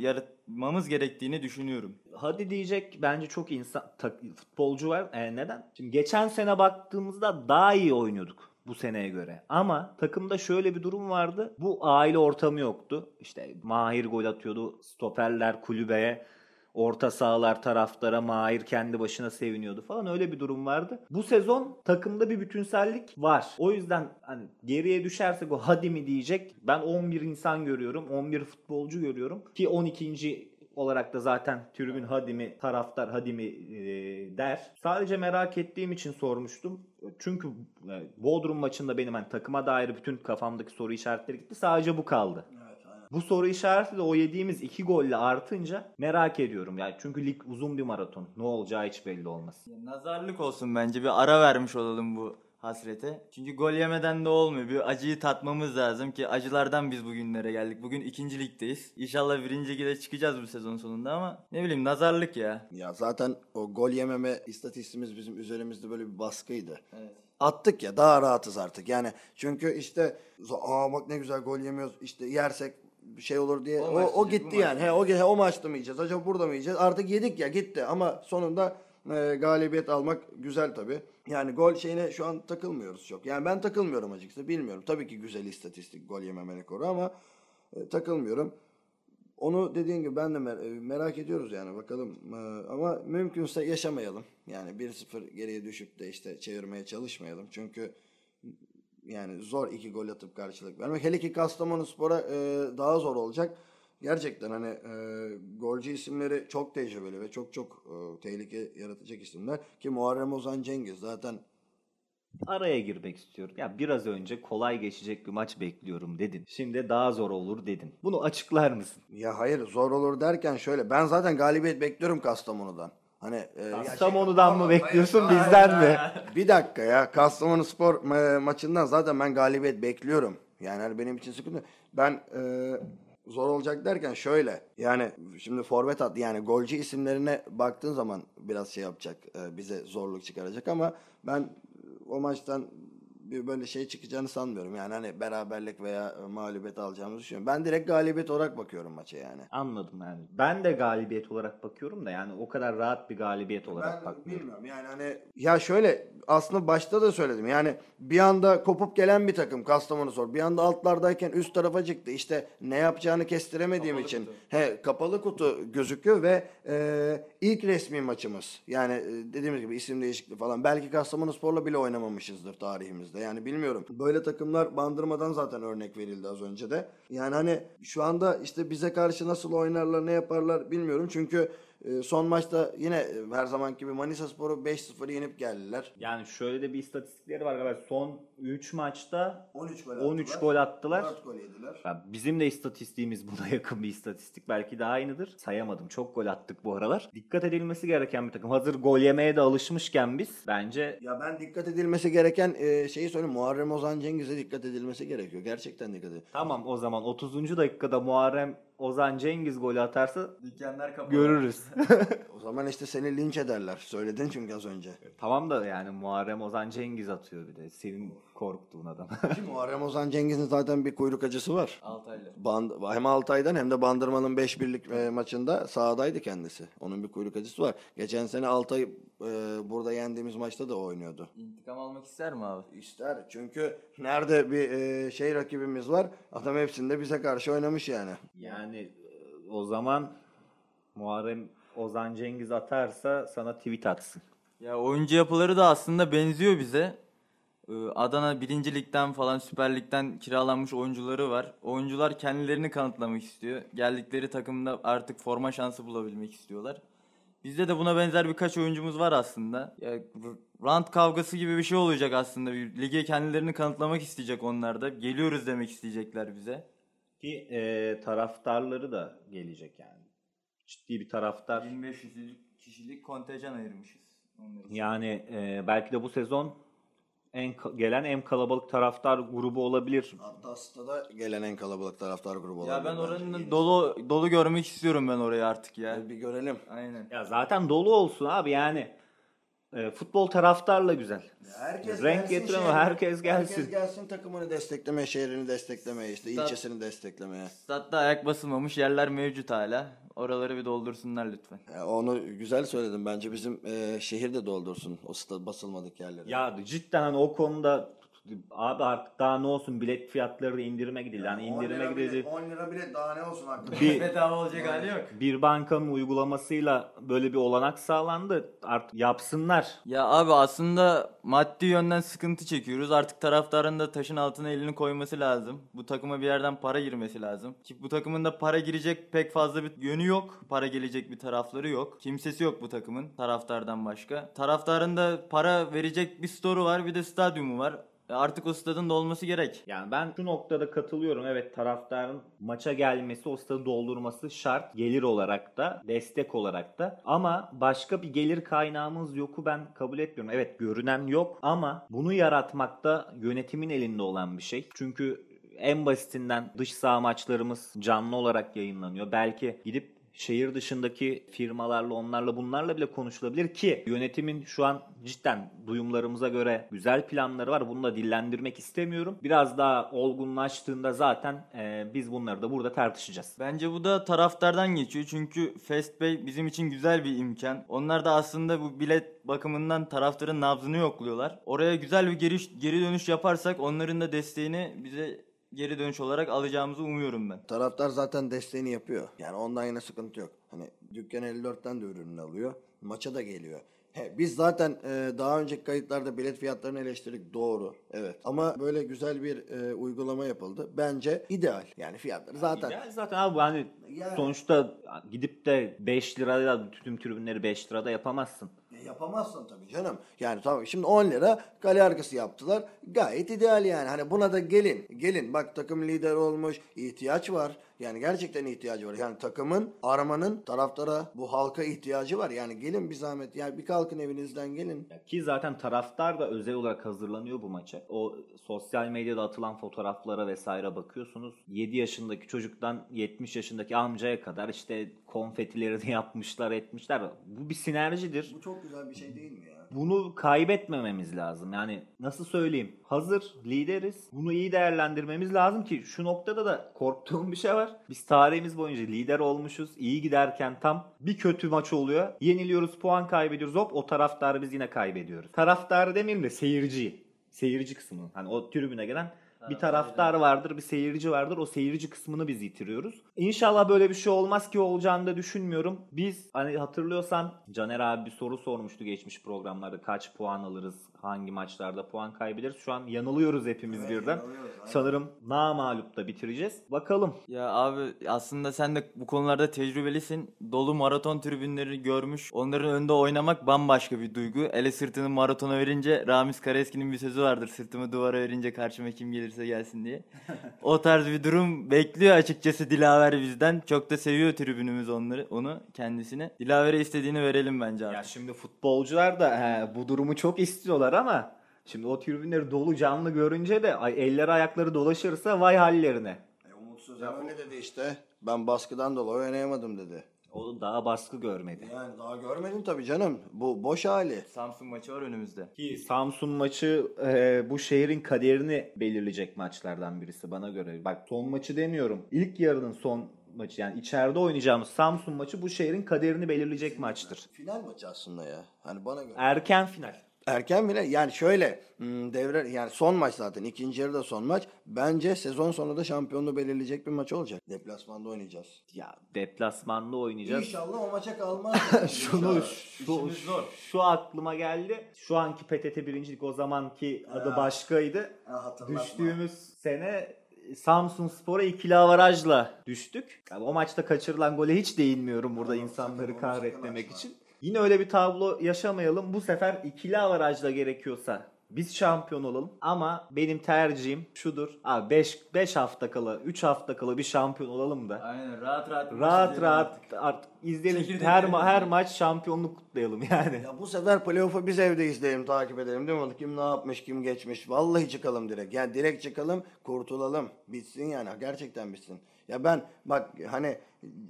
yaratmamız gerektiğini düşünüyorum. Hadi diyecek bence çok insan tak- futbolcu var. E, neden? Şimdi geçen sene baktığımızda daha iyi oynuyorduk bu seneye göre. Ama takımda şöyle bir durum vardı. Bu aile ortamı yoktu. İşte Mahir gol atıyordu. Stoperler kulübeye Orta sahalar taraftara Mahir kendi başına seviniyordu falan öyle bir durum vardı. Bu sezon takımda bir bütünsellik var. O yüzden hani geriye düşersek o hadi mi diyecek. Ben 11 insan görüyorum. 11 futbolcu görüyorum. Ki 12 olarak da zaten tribün hadi mi taraftar hadi mi e, der. Sadece merak ettiğim için sormuştum. Çünkü Bodrum maçında benim hani takıma dair bütün kafamdaki soru işaretleri gitti. Sadece bu kaldı. Bu soru işareti de o yediğimiz iki golle artınca merak ediyorum. Yani çünkü lig uzun bir maraton. Ne olacağı hiç belli olmaz. Ya Nazarlık olsun bence bir ara vermiş olalım bu hasrete. Çünkü gol yemeden de olmuyor. Bir acıyı tatmamız lazım ki acılardan biz bugünlere geldik. Bugün ikinci ligdeyiz. İnşallah birinci lige çıkacağız bu sezon sonunda ama ne bileyim nazarlık ya. Ya zaten o gol yememe istatistiğimiz bizim üzerimizde böyle bir baskıydı. Evet. Attık ya daha rahatız artık. Yani çünkü işte aa bak ne güzel gol yemiyoruz. İşte yersek şey olur diye. O O, o gitti yani. He, o, he, o maçta mı yiyeceğiz? Acaba burada mı yiyeceğiz? Artık yedik ya gitti. Ama sonunda e, galibiyet almak güzel tabii. Yani gol şeyine şu an takılmıyoruz çok. Yani ben takılmıyorum açıkçası. Bilmiyorum. Tabii ki güzel istatistik gol yememe rekoru ama e, takılmıyorum. Onu dediğin gibi ben de mer- e, merak ediyoruz yani bakalım. E, ama mümkünse yaşamayalım. Yani 1-0 geriye düşüp de işte çevirmeye çalışmayalım. Çünkü yani zor iki gol atıp karşılık vermek. Hele ki Kastamonu Spor'a e, daha zor olacak. Gerçekten hani e, golcü isimleri çok tecrübeli ve çok çok e, tehlike yaratacak isimler. Ki Muharrem Ozan Cengiz zaten Araya girmek istiyorum. Ya biraz önce kolay geçecek bir maç bekliyorum dedin. Şimdi daha zor olur dedin. Bunu açıklar mısın? ya hayır zor olur derken şöyle ben zaten galibiyet bekliyorum Kastamonu'dan. Hani e, Kastamonu'dan mı bekliyorsun bizden mi? Bir dakika ya. Kastamonu Spor ma- maçından zaten ben galibiyet bekliyorum. Yani hani benim için sıkıntı. Ben e, zor olacak derken şöyle. Yani şimdi forvet at yani golcü isimlerine baktığın zaman biraz şey yapacak. e, bize zorluk çıkaracak ama ben o maçtan bir böyle şey çıkacağını sanmıyorum. Yani hani beraberlik veya e, mağlubiyet alacağımızı düşünüyorum. Ben direkt galibiyet olarak bakıyorum maça yani. Anladım yani. Ben de galibiyet olarak bakıyorum da yani o kadar rahat bir galibiyet olarak Ben bakmıyorum. bilmiyorum yani hani ya şöyle aslında başta da söyledim yani bir anda kopup gelen bir takım Kastamonu Spor bir anda altlardayken üst tarafa çıktı işte ne yapacağını kestiremediğim Kapalı için kutu. he kapalı kutu gözüküyor ve e, ilk resmi maçımız yani e, dediğimiz gibi isim değişikliği falan belki Kastamonu Spor'la bile oynamamışızdır tarihimizde yani bilmiyorum. Böyle takımlar bandırmadan zaten örnek verildi az önce de. Yani hani şu anda işte bize karşı nasıl oynarlar ne yaparlar bilmiyorum. Çünkü e, son maçta yine e, her zaman gibi Manisa Spor'u 5-0 yenip geldiler. Yani şöyle de bir istatistikleri var galiba. Son 3 maçta 13 gol 13 gol attılar. 4 gol yediler. Ya bizim de istatistiğimiz buna yakın bir istatistik. Belki daha aynıdır. Sayamadım. Çok gol attık bu aralar. Dikkat edilmesi gereken bir takım. Hazır gol yemeye de alışmışken biz bence Ya ben dikkat edilmesi gereken e, şeyi söyleyeyim. Muharrem Ozan Cengiz'e dikkat edilmesi gerekiyor. Gerçekten dikkat edin. tamam o zaman 30. dakikada Muharrem Ozan Cengiz golü atarsa Dükkanlar kapalı. görürüz. O zaman işte seni linç ederler. Söyledin çünkü az önce. tamam da yani Muharrem Ozan Cengiz atıyor bir de. Senin korktuğun adam. Ki Muharrem Ozan Cengiz'in zaten bir kuyruk acısı var. Altaylı. Band, hem Altay'dan hem de Bandırma'nın 5 birlik e, maçında sahadaydı kendisi. Onun bir kuyruk acısı var. Geçen sene Altay e, burada yendiğimiz maçta da oynuyordu. İntikam almak ister mi abi? İster. Çünkü nerede bir e, şey rakibimiz var adam hepsinde bize karşı oynamış yani. yani e, o zaman Muharrem Ozan Cengiz atarsa sana tweet atsın. Ya oyuncu yapıları da aslında benziyor bize. Ee, Adana 1. Lig'den falan Süper Lig'den kiralanmış oyuncuları var. Oyuncular kendilerini kanıtlamak istiyor. Geldikleri takımda artık forma şansı bulabilmek istiyorlar. Bizde de buna benzer birkaç oyuncumuz var aslında. Ya, rant kavgası gibi bir şey olacak aslında. Bir Lige kendilerini kanıtlamak isteyecek onlar da. Geliyoruz demek isteyecekler bize. Ki e, taraftarları da gelecek yani. Ciddi bir taraftar. 1500 kişilik kontenjan ayırmışız. Yani e, belki de bu sezon en gelen en kalabalık taraftar grubu olabilir. Hatta stada gelen en kalabalık taraftar grubu Ya ben olabilir bence. oranın dolu dolu görmek istiyorum ben orayı artık ya. Bir görelim. Aynen. Ya zaten dolu olsun abi yani. E, futbol taraftarla güzel. Herkes Renk gelsin getiren o, şehrine. herkes gelsin. Herkes gelsin takımını desteklemeye, şehrini desteklemeye, işte Stat- ilçesini desteklemeye. Statta ayak basılmamış yerler mevcut hala. Oraları bir doldursunlar lütfen. Ya onu güzel söyledin. Bence bizim e, şehir de doldursun o stat basılmadık yerleri. Ya cidden hani o konuda abi artık daha ne olsun bilet fiyatları da indirime gidildi. Yani indirime gidildi. 10 lira bile daha ne olsun hakikaten. Bir, Bedava olacak hali yok. bir bankanın uygulamasıyla böyle bir olanak sağlandı. Artık yapsınlar. Ya abi aslında maddi yönden sıkıntı çekiyoruz. Artık taraftarın da taşın altına elini koyması lazım. Bu takıma bir yerden para girmesi lazım. Ki bu takımın da para girecek pek fazla bir yönü yok. Para gelecek bir tarafları yok. Kimsesi yok bu takımın taraftardan başka. Taraftarın da para verecek bir storu var bir de stadyumu var. E Artık o stadın da olması gerek. Yani ben şu noktada katılıyorum. Evet taraftarın maça gelmesi, o stadı doldurması şart. Gelir olarak da, destek olarak da. Ama başka bir gelir kaynağımız yoku ben kabul etmiyorum. Evet görünen yok ama bunu yaratmakta yönetimin elinde olan bir şey. Çünkü en basitinden dış saha maçlarımız canlı olarak yayınlanıyor. Belki gidip şehir dışındaki firmalarla onlarla bunlarla bile konuşulabilir ki yönetimin şu an cidden duyumlarımıza göre güzel planları var. Bunu da dillendirmek istemiyorum. Biraz daha olgunlaştığında zaten e, biz bunları da burada tartışacağız. Bence bu da taraftardan geçiyor çünkü Festbay bizim için güzel bir imkan. Onlar da aslında bu bilet bakımından taraftarın nabzını yokluyorlar. Oraya güzel bir geri, geri dönüş yaparsak onların da desteğini bize geri dönüş olarak alacağımızı umuyorum ben. Taraftar zaten desteğini yapıyor. Yani ondan yine sıkıntı yok. Hani dükkan 54'ten de ürününü alıyor. Maça da geliyor. He, biz zaten e, daha önceki kayıtlarda bilet fiyatlarını eleştirdik doğru evet ama böyle güzel bir e, uygulama yapıldı bence ideal yani fiyatları zaten Ya zaten abi hani Yani- sonuçta gidip de 5 lirada tüm tribünleri 5 lirada yapamazsın. Ya Yapamazsın tabii canım. Yani tamam şimdi 10 lira kale arkası yaptılar. Gayet ideal yani. Hani buna da gelin. Gelin bak takım lider olmuş. ihtiyaç var. Yani gerçekten ihtiyacı var. Yani takımın, armanın taraftara bu halka ihtiyacı var. Yani gelin bir zahmet. Yani bir kalkın evinizden gelin. Ki zaten taraftar da özel olarak hazırlanıyor bu maça. O sosyal medyada atılan fotoğraflara vesaire bakıyorsunuz. 7 yaşındaki çocuktan 70 yaşındaki amcaya kadar işte konfetilerini yapmışlar etmişler. Bu bir sinerjidir. Bu çok güzel bir şey değil mi? Bunu kaybetmememiz lazım. Yani nasıl söyleyeyim? Hazır lideriz. Bunu iyi değerlendirmemiz lazım ki şu noktada da korktuğum bir şey var. Biz tarihimiz boyunca lider olmuşuz. İyi giderken tam bir kötü maç oluyor. Yeniliyoruz, puan kaybediyoruz. Hop o taraftarı biz yine kaybediyoruz. Taraftarı demeyeyim de seyirci. Seyirci kısmı. Hani o tribüne gelen bir taraftar vardır, bir seyirci vardır. O seyirci kısmını biz yitiriyoruz. İnşallah böyle bir şey olmaz ki olacağını da düşünmüyorum. Biz hani hatırlıyorsan Caner abi bir soru sormuştu geçmiş programlarda. Kaç puan alırız, hangi maçlarda puan kaybederiz? Şu an yanılıyoruz hepimiz birden. yanılıyoruz, aynen. Sanırım namalup bitireceğiz. Bakalım. Ya abi aslında sen de bu konularda tecrübelisin. Dolu maraton tribünleri görmüş. Onların önünde oynamak bambaşka bir duygu. Ele sırtını maratona verince Ramiz Karaeski'nin bir sözü vardır. Sırtımı duvara verince karşıma kim gelirse gelsin diye. o tarz bir durum bekliyor açıkçası Dilaver bizden. Çok da seviyor tribünümüz onları, onu kendisine. Dilaver'e istediğini verelim bence Ya artık. şimdi futbolcular da he, bu durumu çok istiyorlar ama şimdi o tribünleri dolu canlı görünce de ay, elleri ayakları dolaşırsa vay hallerine. E, Umut Sözen öyle dedi işte. Ben baskıdan dolayı oynayamadım dedi. O daha baskı görmedi. Yani daha görmedim tabii canım. Bu boş hali. Samsun maçı var önümüzde. Ki Samsun maçı e, bu şehrin kaderini belirleyecek maçlardan birisi bana göre. Bak son maçı demiyorum. İlk yarının son maçı yani içeride oynayacağımız Samsun maçı bu şehrin kaderini belirleyecek maçtır. Final maçı aslında ya. Hani bana göre. Erken final. Erken bile yani şöyle hmm, devre yani son maç zaten ikinci yarıda son maç. Bence sezon sonu da şampiyonluğu belirleyecek bir maç olacak. Deplasmanda oynayacağız. Ya deplasmanda oynayacağız. İnşallah o maça kalmaz. Şunu şu, şu, şu aklıma geldi. Şu anki PTT birincilik o zamanki adı başkaydı. Ha, hatırlatma. Düştüğümüz sene Samsun Spor'a ikili avarajla düştük. Yani o maçta kaçırılan gole hiç değinmiyorum burada Tamam, insanları kahretmemek için. Yine öyle bir tablo yaşamayalım. Bu sefer ikili avarajla gerekiyorsa biz şampiyon olalım. Ama benim tercihim şudur. Abi 5 5 hafta kala, 3 hafta kala bir şampiyon olalım da. Aynen rahat rahat. Rahat rahat artık izleyelim. Çekirdek Her ma- her maç şampiyonluk kutlayalım yani. Ya bu sefer playoff'u biz evde izleyelim, takip edelim değil mi? Kim ne yapmış, kim geçmiş. Vallahi çıkalım direkt. Yani direkt çıkalım, kurtulalım. Bitsin yani. Gerçekten bitsin. Ya ben bak hani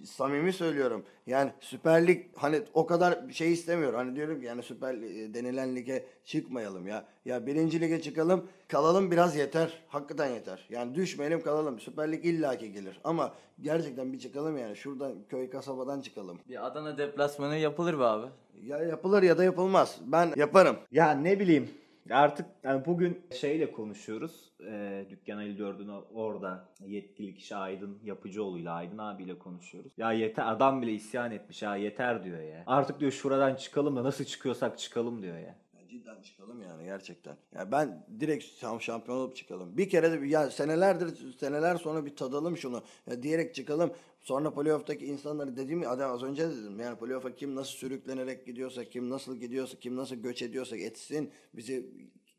samimi söylüyorum. Yani Süper Lig hani o kadar şey istemiyorum. Hani diyorum ki yani Süper Lig- denilen lige çıkmayalım ya. Ya birinci lige çıkalım, kalalım biraz yeter. Hakikaten yeter. Yani düşmeyelim kalalım. Süper Lig illaki gelir. Ama gerçekten bir çıkalım yani. Şuradan köy kasabadan çıkalım. Bir Adana deplasmanı yapılır be abi. Ya yapılır ya da yapılmaz. Ben yaparım. Ya ne bileyim artık yani bugün şeyle konuşuyoruz. E, Dükkan 54'ün o- orada yetkili kişi Aydın Yapıcıoğlu'yla Aydın abiyle konuşuyoruz. Ya yeter adam bile isyan etmiş ya yeter diyor ya. Artık diyor şuradan çıkalım da nasıl çıkıyorsak çıkalım diyor ya. Cidden çıkalım yani gerçekten. Ya ben direkt şam- şampiyon olup çıkalım. Bir kere de ya senelerdir seneler sonra bir tadalım şunu. Ya diyerek çıkalım. Sonra playoff'taki insanları dediğim gibi az önce de dedim. Yani playoff'a kim nasıl sürüklenerek gidiyorsa, kim nasıl gidiyorsa, kim nasıl göç ediyorsa etsin. Bizi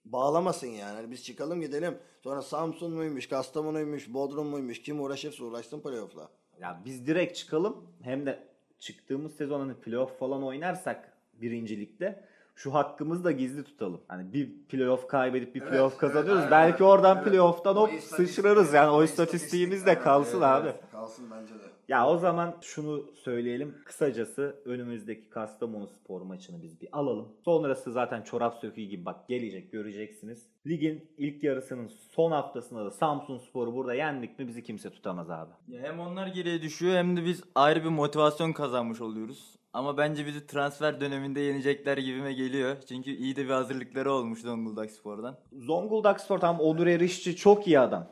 bağlamasın yani. Hani biz çıkalım gidelim. Sonra Samsun muymuş, Kastamonu'ymuş, Bodrum muymuş kim uğraşırsa uğraşsın playoff'la. Ya biz direkt çıkalım hem de çıktığımız sezon hani playoff falan oynarsak birincilikte şu hakkımızı da gizli tutalım. Hani bir playoff kaybedip bir playoff kazanıyoruz. evet, Belki evet, oradan evet. playoff'tan hop sıçrarız yani o istatistiğimiz de kalsın evet, abi. evet. Kalsın bence de. Ya o zaman şunu söyleyelim. Kısacası önümüzdeki Kastamonu spor maçını biz bir alalım. Sonrası zaten çorap söküğü gibi bak gelecek göreceksiniz. Ligin ilk yarısının son haftasında da Samsun Spor'u burada yendik mi bizi kimse tutamaz abi. Ya hem onlar geriye düşüyor hem de biz ayrı bir motivasyon kazanmış oluyoruz. Ama bence bizi transfer döneminde yenecekler gibime geliyor. Çünkü iyi de bir hazırlıkları olmuş Zonguldak Spor'dan. Zonguldak Spor tam Onur Erişçi çok iyi adam.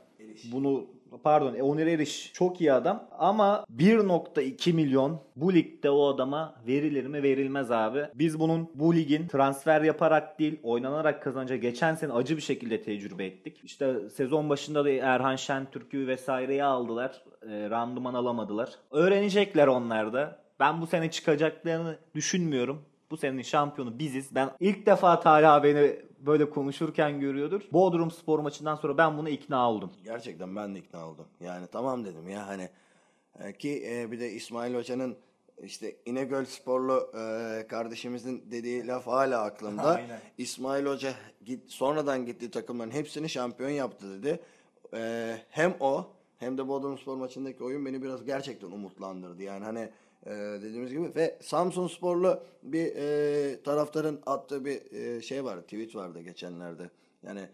Bunu pardon Onur Eriş çok iyi adam ama 1.2 milyon bu ligde o adama verilir mi verilmez abi. Biz bunun bu ligin transfer yaparak değil oynanarak kazanacağı geçen sene acı bir şekilde tecrübe ettik. İşte sezon başında da Erhan Şentürk'ü vesaireyi aldılar. E, randıman alamadılar. Öğrenecekler onlar da. Ben bu sene çıkacaklarını düşünmüyorum. Bu senenin şampiyonu biziz. Ben ilk defa Talha beni böyle konuşurken görüyordur. Bodrum spor maçından sonra ben buna ikna oldum. Gerçekten ben de ikna oldum. Yani tamam dedim ya hani e, ki e, bir de İsmail Hoca'nın işte İnegöl sporlu e, kardeşimizin dediği laf hala aklımda. Aynen. İsmail Hoca git, sonradan gittiği takımların hepsini şampiyon yaptı dedi. E, hem o hem de Bodrum Spor maçındaki oyun beni biraz gerçekten umutlandırdı. Yani hani e, dediğimiz gibi ve Samsun Sporlu bir e, taraftarın attığı bir e, şey vardı, tweet vardı geçenlerde. Yani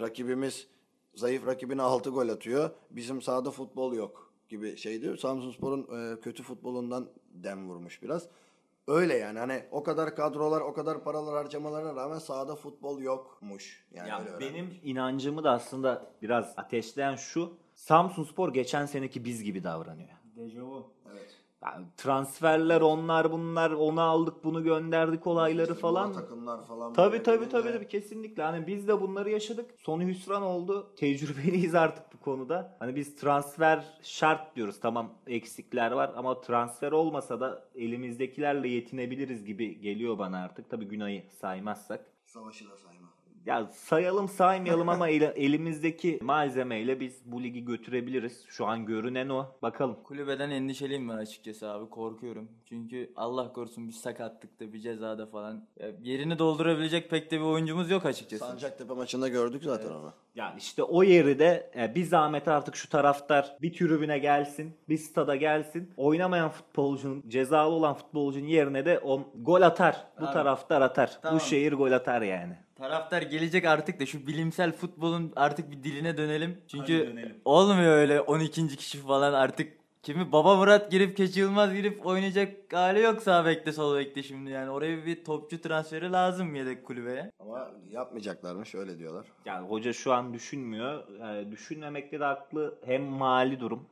rakibimiz zayıf rakibine 6 gol atıyor. Bizim sahada futbol yok gibi şeydi. Samsunspor'un e, kötü futbolundan dem vurmuş biraz. Öyle yani hani o kadar kadrolar, o kadar paralar harcamalarına rağmen sahada futbol yokmuş. Yani Ya benim inancımı da aslında biraz ateşleyen şu. Samsun Spor geçen seneki biz gibi davranıyor. Dejavu. Evet. Yani transferler onlar bunlar onu aldık bunu gönderdik olayları İşte falan. takımlar falan. Tabii tabii tabii tabii kesinlikle. Hani biz de bunları yaşadık. Sonu hüsran oldu. Tecrübeliyiz artık bu konuda. Hani biz transfer şart diyoruz. Tamam eksikler var ama transfer olmasa da elimizdekilerle yetinebiliriz gibi geliyor bana artık. Tabii Günay'ı saymazsak. Savaşı da sayma. Ya sayalım saymayalım ama elimizdeki malzemeyle biz bu ligi götürebiliriz. Şu an görünen o. Bakalım. Kulübeden endişeliyim ben açıkçası abi korkuyorum. Çünkü Allah korusun bir sakatlıkta bir cezada falan. Ya yerini doldurabilecek pek de bir oyuncumuz yok açıkçası. Sancaktepe maçında gördük zaten onu. Yani işte o yeri de e, bir zahmet artık şu taraftar bir tribüne gelsin, bir stada gelsin. Oynamayan futbolcunun, cezalı olan futbolcunun yerine de on gol atar. Bu Abi. taraftar atar. Tamam. Bu şehir gol atar yani. Taraftar gelecek artık da şu bilimsel futbolun artık bir diline dönelim. Çünkü Hadi dönelim. olmuyor öyle 12. kişi falan artık kimi Baba Murat girip Keçi Yılmaz girip oynayacak hali yok sağ bekte sol bekte şimdi yani. Oraya bir topçu transferi lazım yedek kulübeye. Ama yapmayacaklarmış öyle diyorlar. Yani hoca şu an düşünmüyor. E, düşünmemekte de haklı. Hem mali durum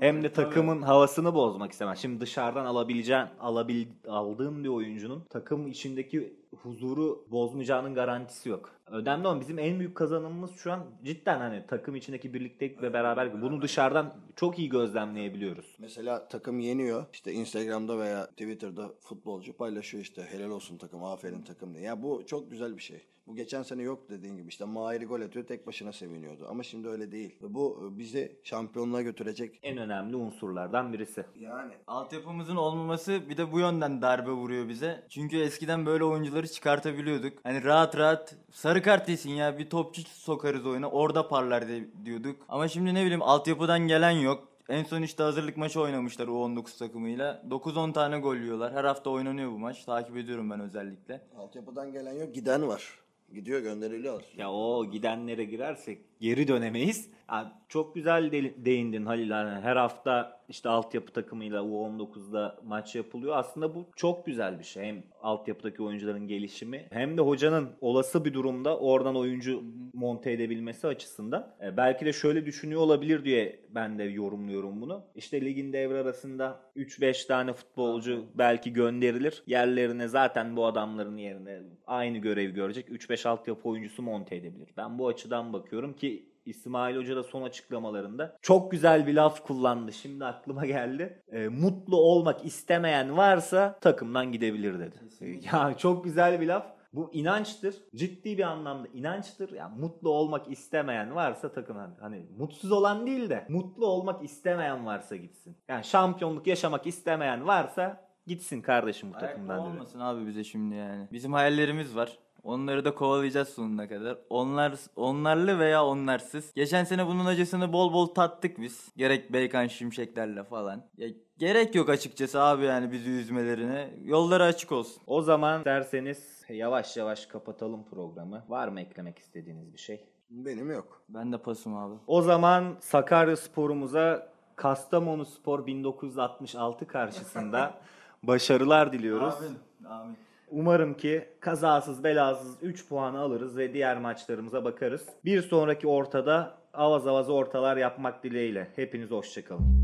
hem de takımın havasını bozmak istemez. Şimdi dışarıdan alabileceğin, alabil, aldığın bir oyuncunun takım içindeki huzuru bozmayacağının garantisi yok. Önemli olan bizim en büyük kazanımımız şu an cidden hani takım içindeki birliktelik ve beraber bunu dışarıdan çok iyi gözlemleyebiliyoruz. Mesela takım yeniyor. İşte Instagram'da veya Twitter'da futbolcu paylaşıyor işte helal olsun takım, aferin takım diye. Ya bu çok güzel bir şey. Bu geçen sene yok dediğin gibi. İşte Mahir'i gol atıyor tek başına seviniyordu. Ama şimdi öyle değil. Ve bu e, bizi şampiyonluğa götürecek. En önemli unsurlardan birisi. Yani Altyapımızın olmaması bir de bu yönden darbe vuruyor bize. Çünkü eskiden böyle oyuncuları çıkartabiliyorduk. Hani rahat rahat sarı kart yesin ya bir topçu sokarız oyuna orada parlar diyorduk. Ama şimdi ne bileyim altyapıdan gelen yok. En son işte hazırlık maçı oynamışlar U19 takımıyla. 9-10 tane gol yiyorlar. Her hafta oynanıyor bu maç. Takip ediyorum ben özellikle. altyapıdan gelen yok giden var. Gidiyor gönderiliyor. Ya o gidenlere girersek geri dönemeyiz. Ya çok güzel de- değindin Halil. Hani her hafta işte altyapı takımıyla U19'da maç yapılıyor. Aslında bu çok güzel bir şey. Hem altyapıdaki oyuncuların gelişimi hem de hocanın olası bir durumda oradan oyuncu monte edebilmesi açısından. E, belki de şöyle düşünüyor olabilir diye ben de yorumluyorum bunu. İşte ligin devre arasında 3-5 tane futbolcu belki gönderilir. Yerlerine zaten bu adamların yerine aynı görev görecek 3-5 altyapı oyuncusu monte edebilir. Ben bu açıdan bakıyorum ki İsmail Hoca da son açıklamalarında çok güzel bir laf kullandı. Şimdi aklıma geldi. E, mutlu olmak istemeyen varsa takımdan gidebilir dedi. Ya çok güzel bir laf. Bu inançtır. Ciddi bir anlamda inançtır. Yani mutlu olmak istemeyen varsa takım hani, hani mutsuz olan değil de mutlu olmak istemeyen varsa gitsin. Yani şampiyonluk yaşamak istemeyen varsa gitsin kardeşim bu Ayakta takımdan dedi. olmasın abi bize şimdi yani. Bizim hayallerimiz var. Onları da kovalayacağız sonuna kadar. Onlar onlarlı veya onlarsız. Geçen sene bunun acısını bol bol tattık biz. Gerek Beykan Şimşeklerle falan. Ya gerek yok açıkçası abi yani bizi üzmelerine. Yolları açık olsun. O zaman derseniz yavaş yavaş kapatalım programı. Var mı eklemek istediğiniz bir şey? Benim yok. Ben de pasım abi. O zaman Sakarya sporumuza Kastamonu Spor 1966 karşısında başarılar diliyoruz. Amin. Umarım ki kazasız belasız 3 puanı alırız ve diğer maçlarımıza bakarız. Bir sonraki ortada avaz avaz ortalar yapmak dileğiyle. Hepiniz hoşçakalın.